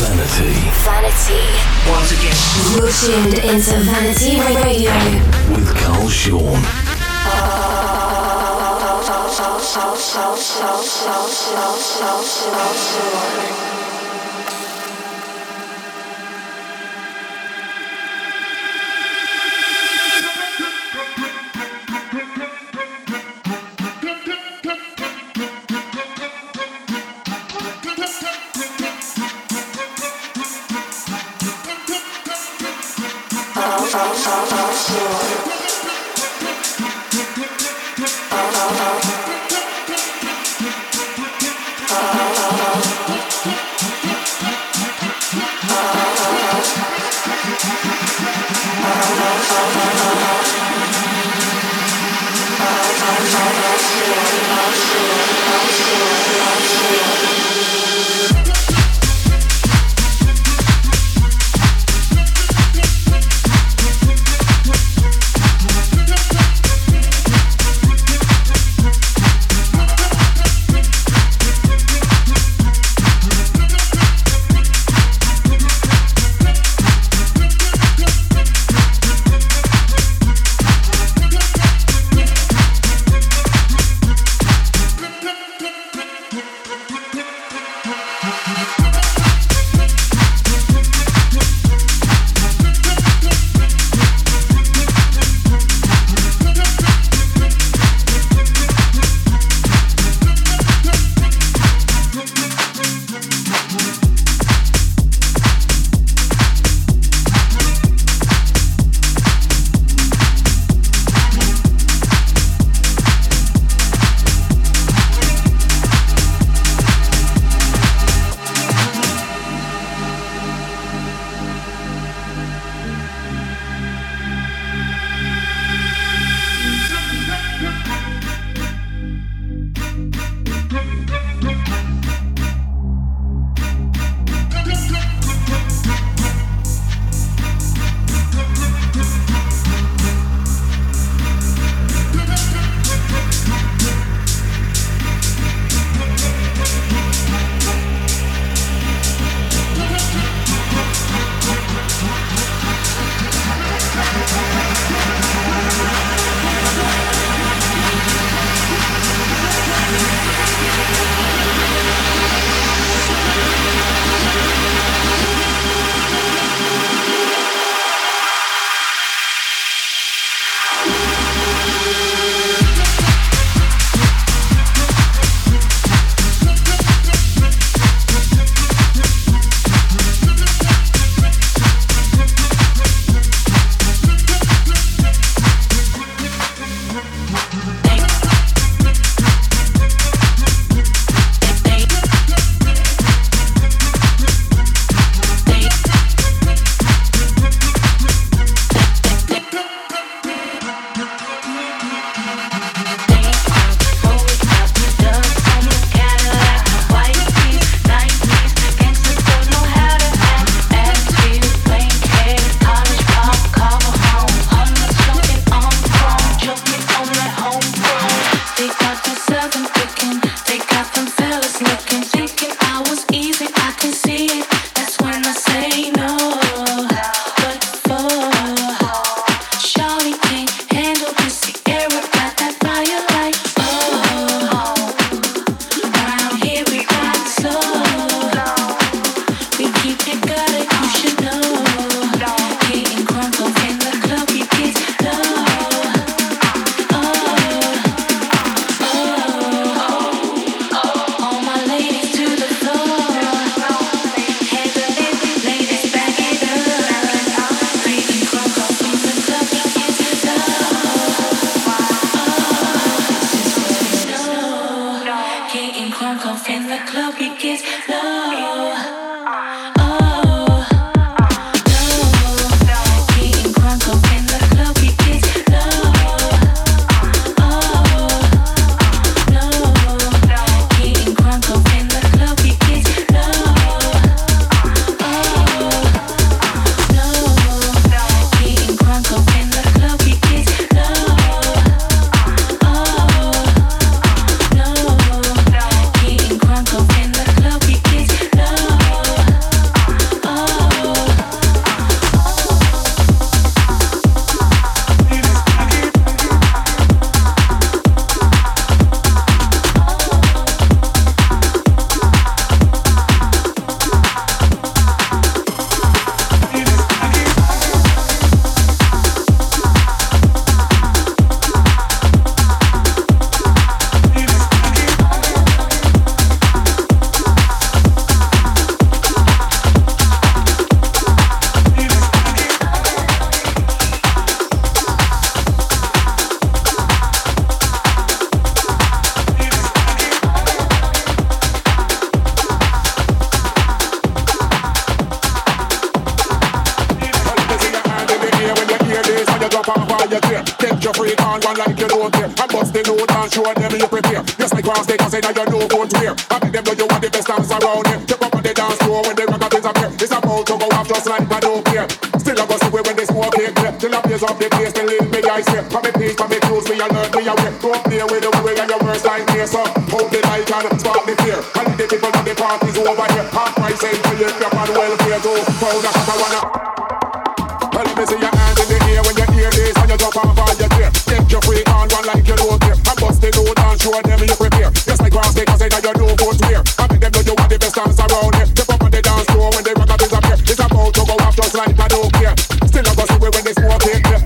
Vanity. Vanity. Once again. You're tuned into Vanity Radio. With Carl Sean. Oh, uh, oh, oh, freak on one like you don't care. I bust the load and show them you prepare. Just like cross I say that you know won't wear. I make them know you want the best dance around here. Jump up on the dance floor when the rock is up here. It's about to go off just like I don't care. Still I go see when they smoke it clear. Till I blaze up the place, then leave me guys here. From me peace, from me clothes, me alert, me aware. Don't play with the way and your worst line here. So hold the light and spark the fear. And the people of the parties over here. Half price ain't till you up and welfare. Go powder, I wanna. Show them you prepare. Take, I. I make them know you want the best dance around here. Step up on the dance floor when the rock up is up here. It's about to go off just like I I see when they.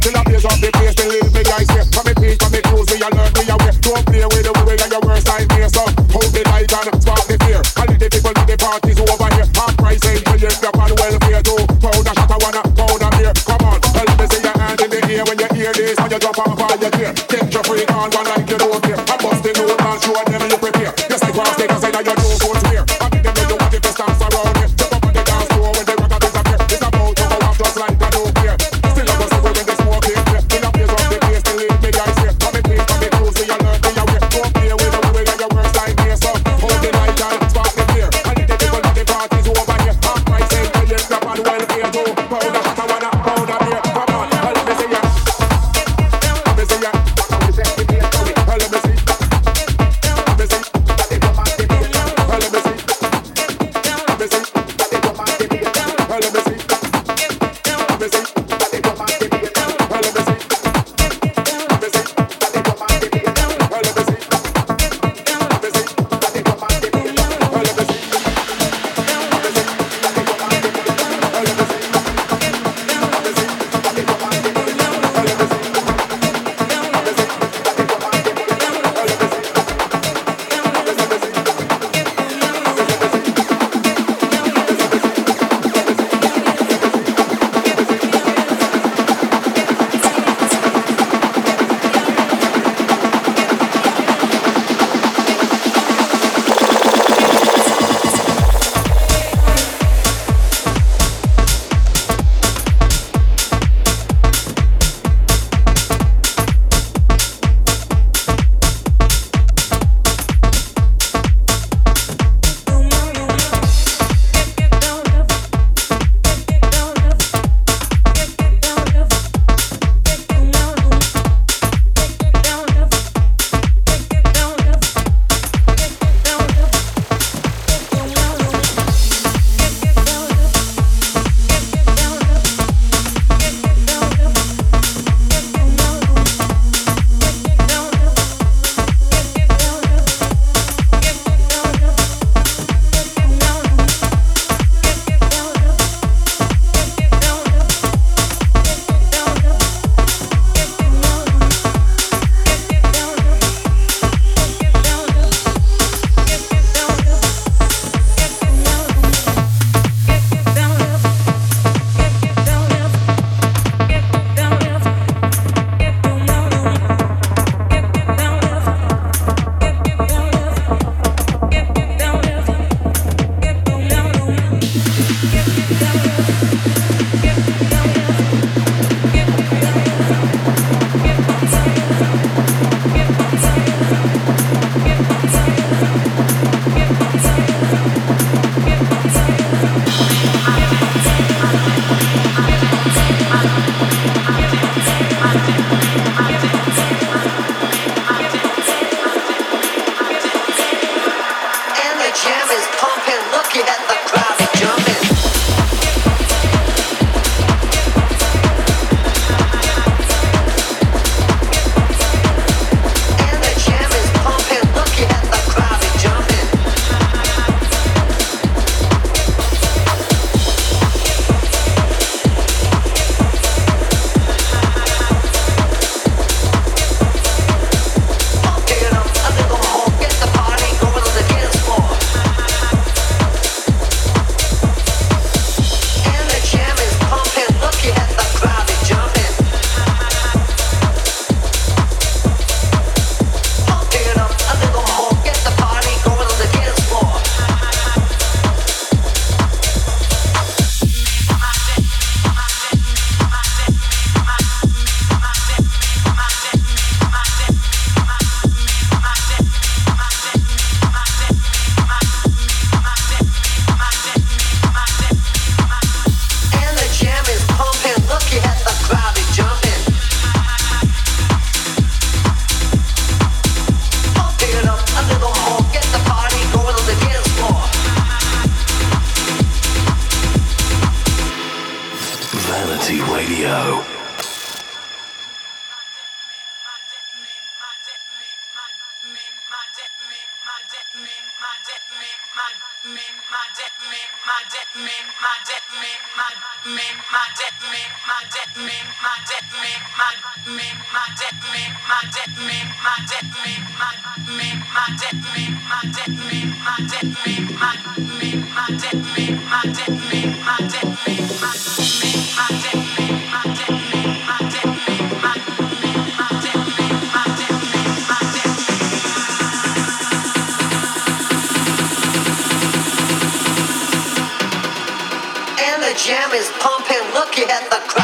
Till I up me me me me. Don't play with the way hold the the fear. And the people the over here. Half price ain't you too. Powder shot, I wanna powder beer. Come on, let me see your in the air when you hear this and you drop off all your gear. Take your freak on one like you don't my death, my death, my death. is pumping. Look at the crowd.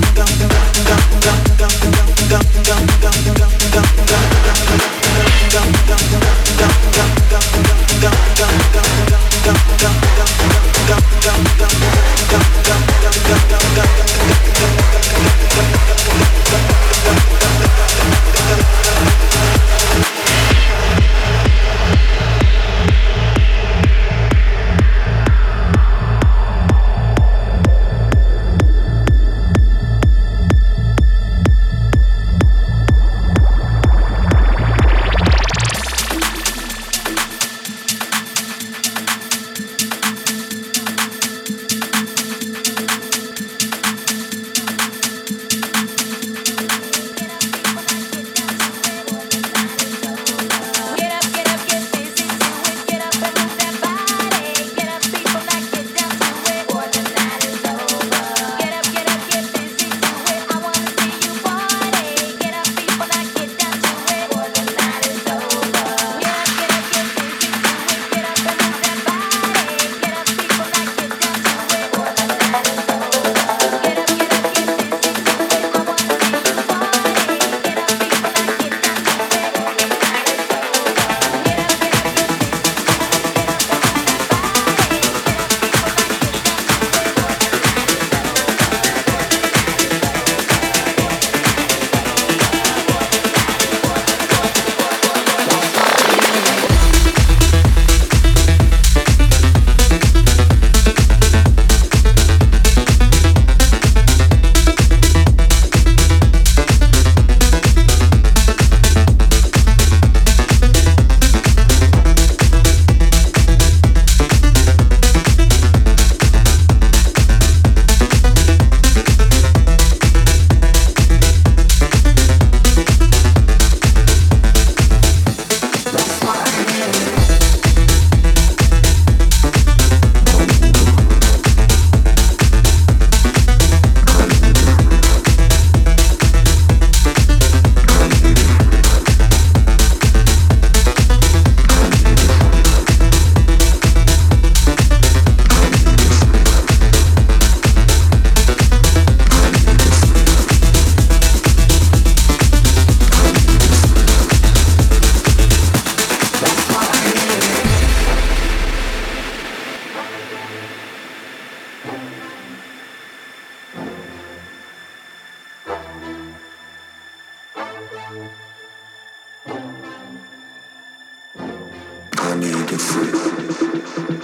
gone, gone, gone. Just need to hang out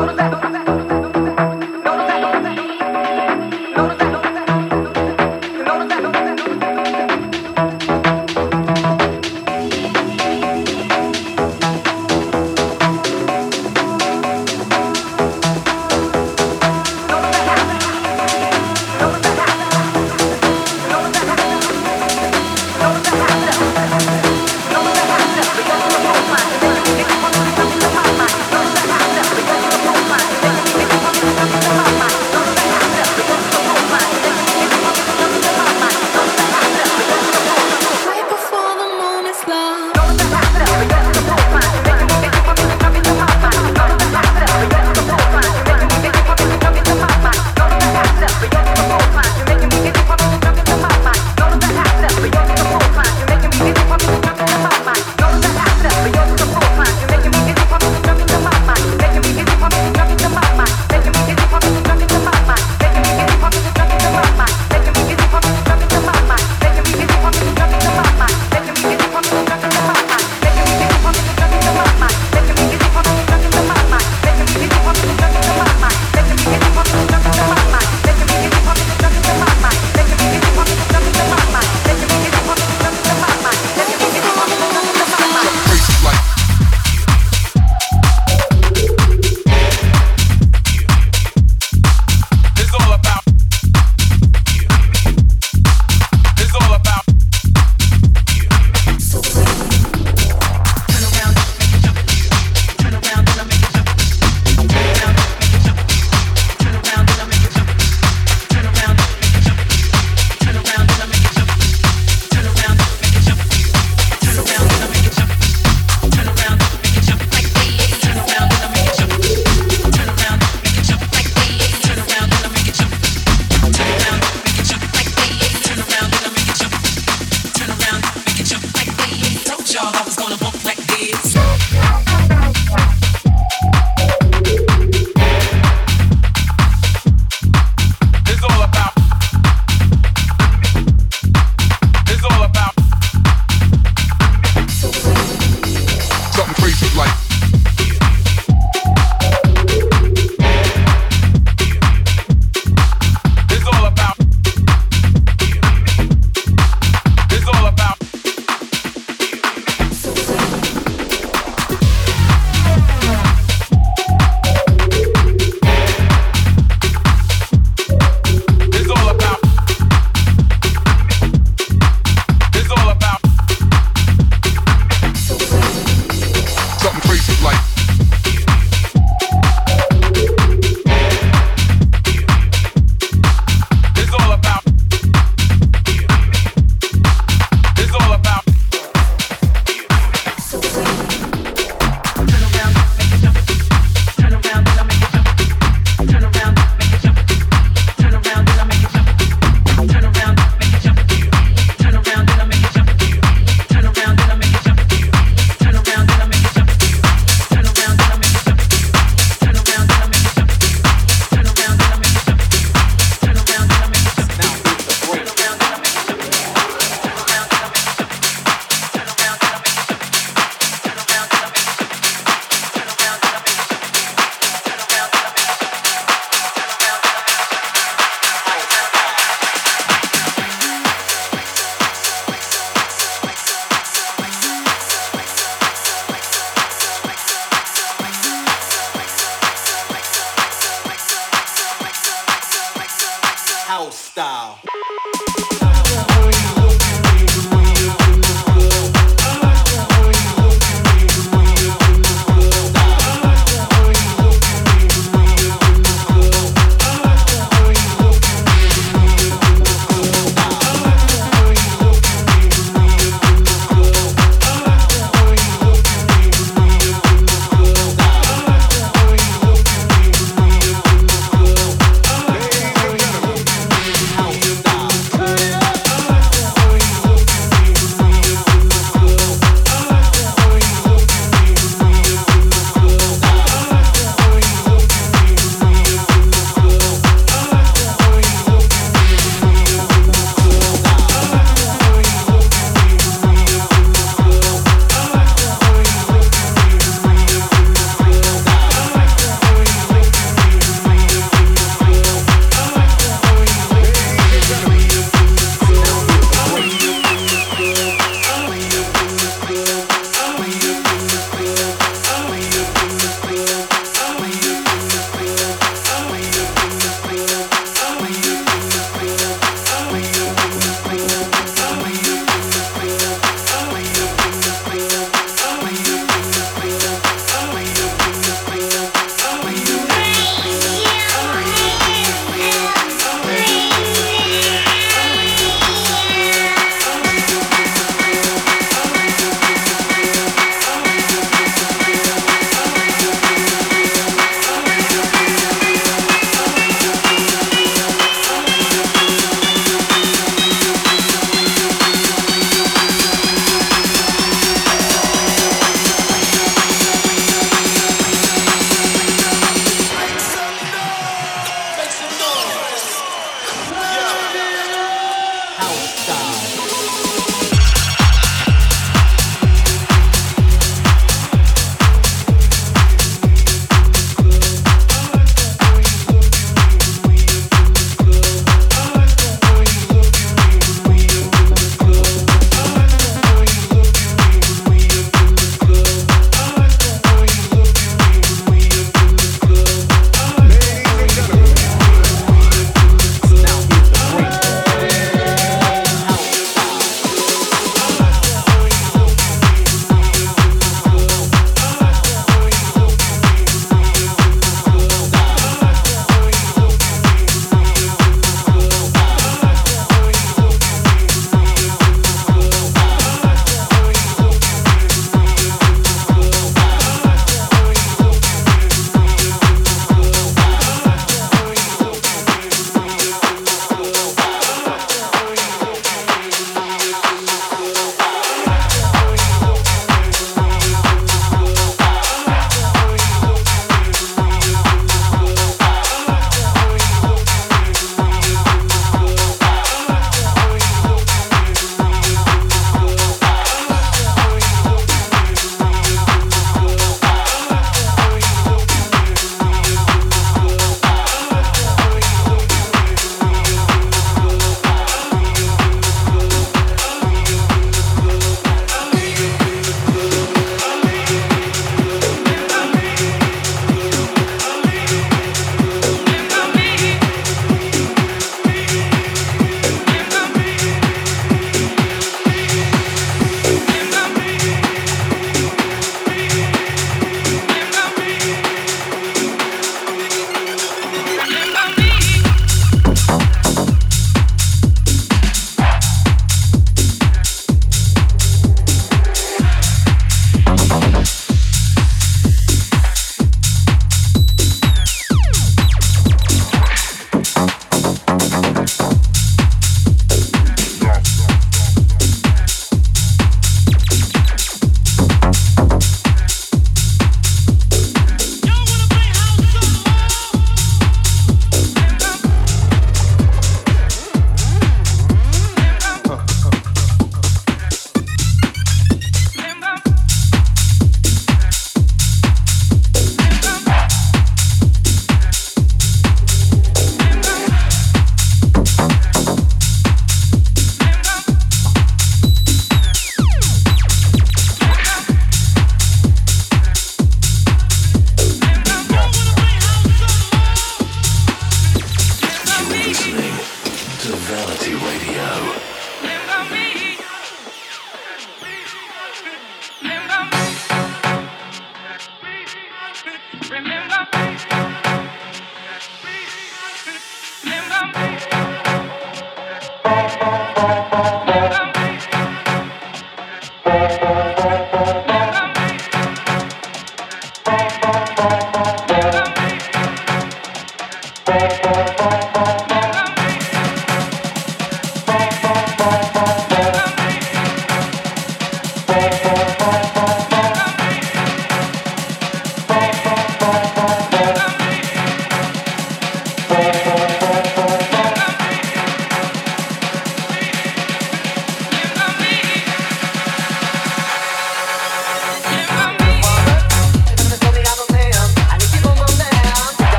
Don't let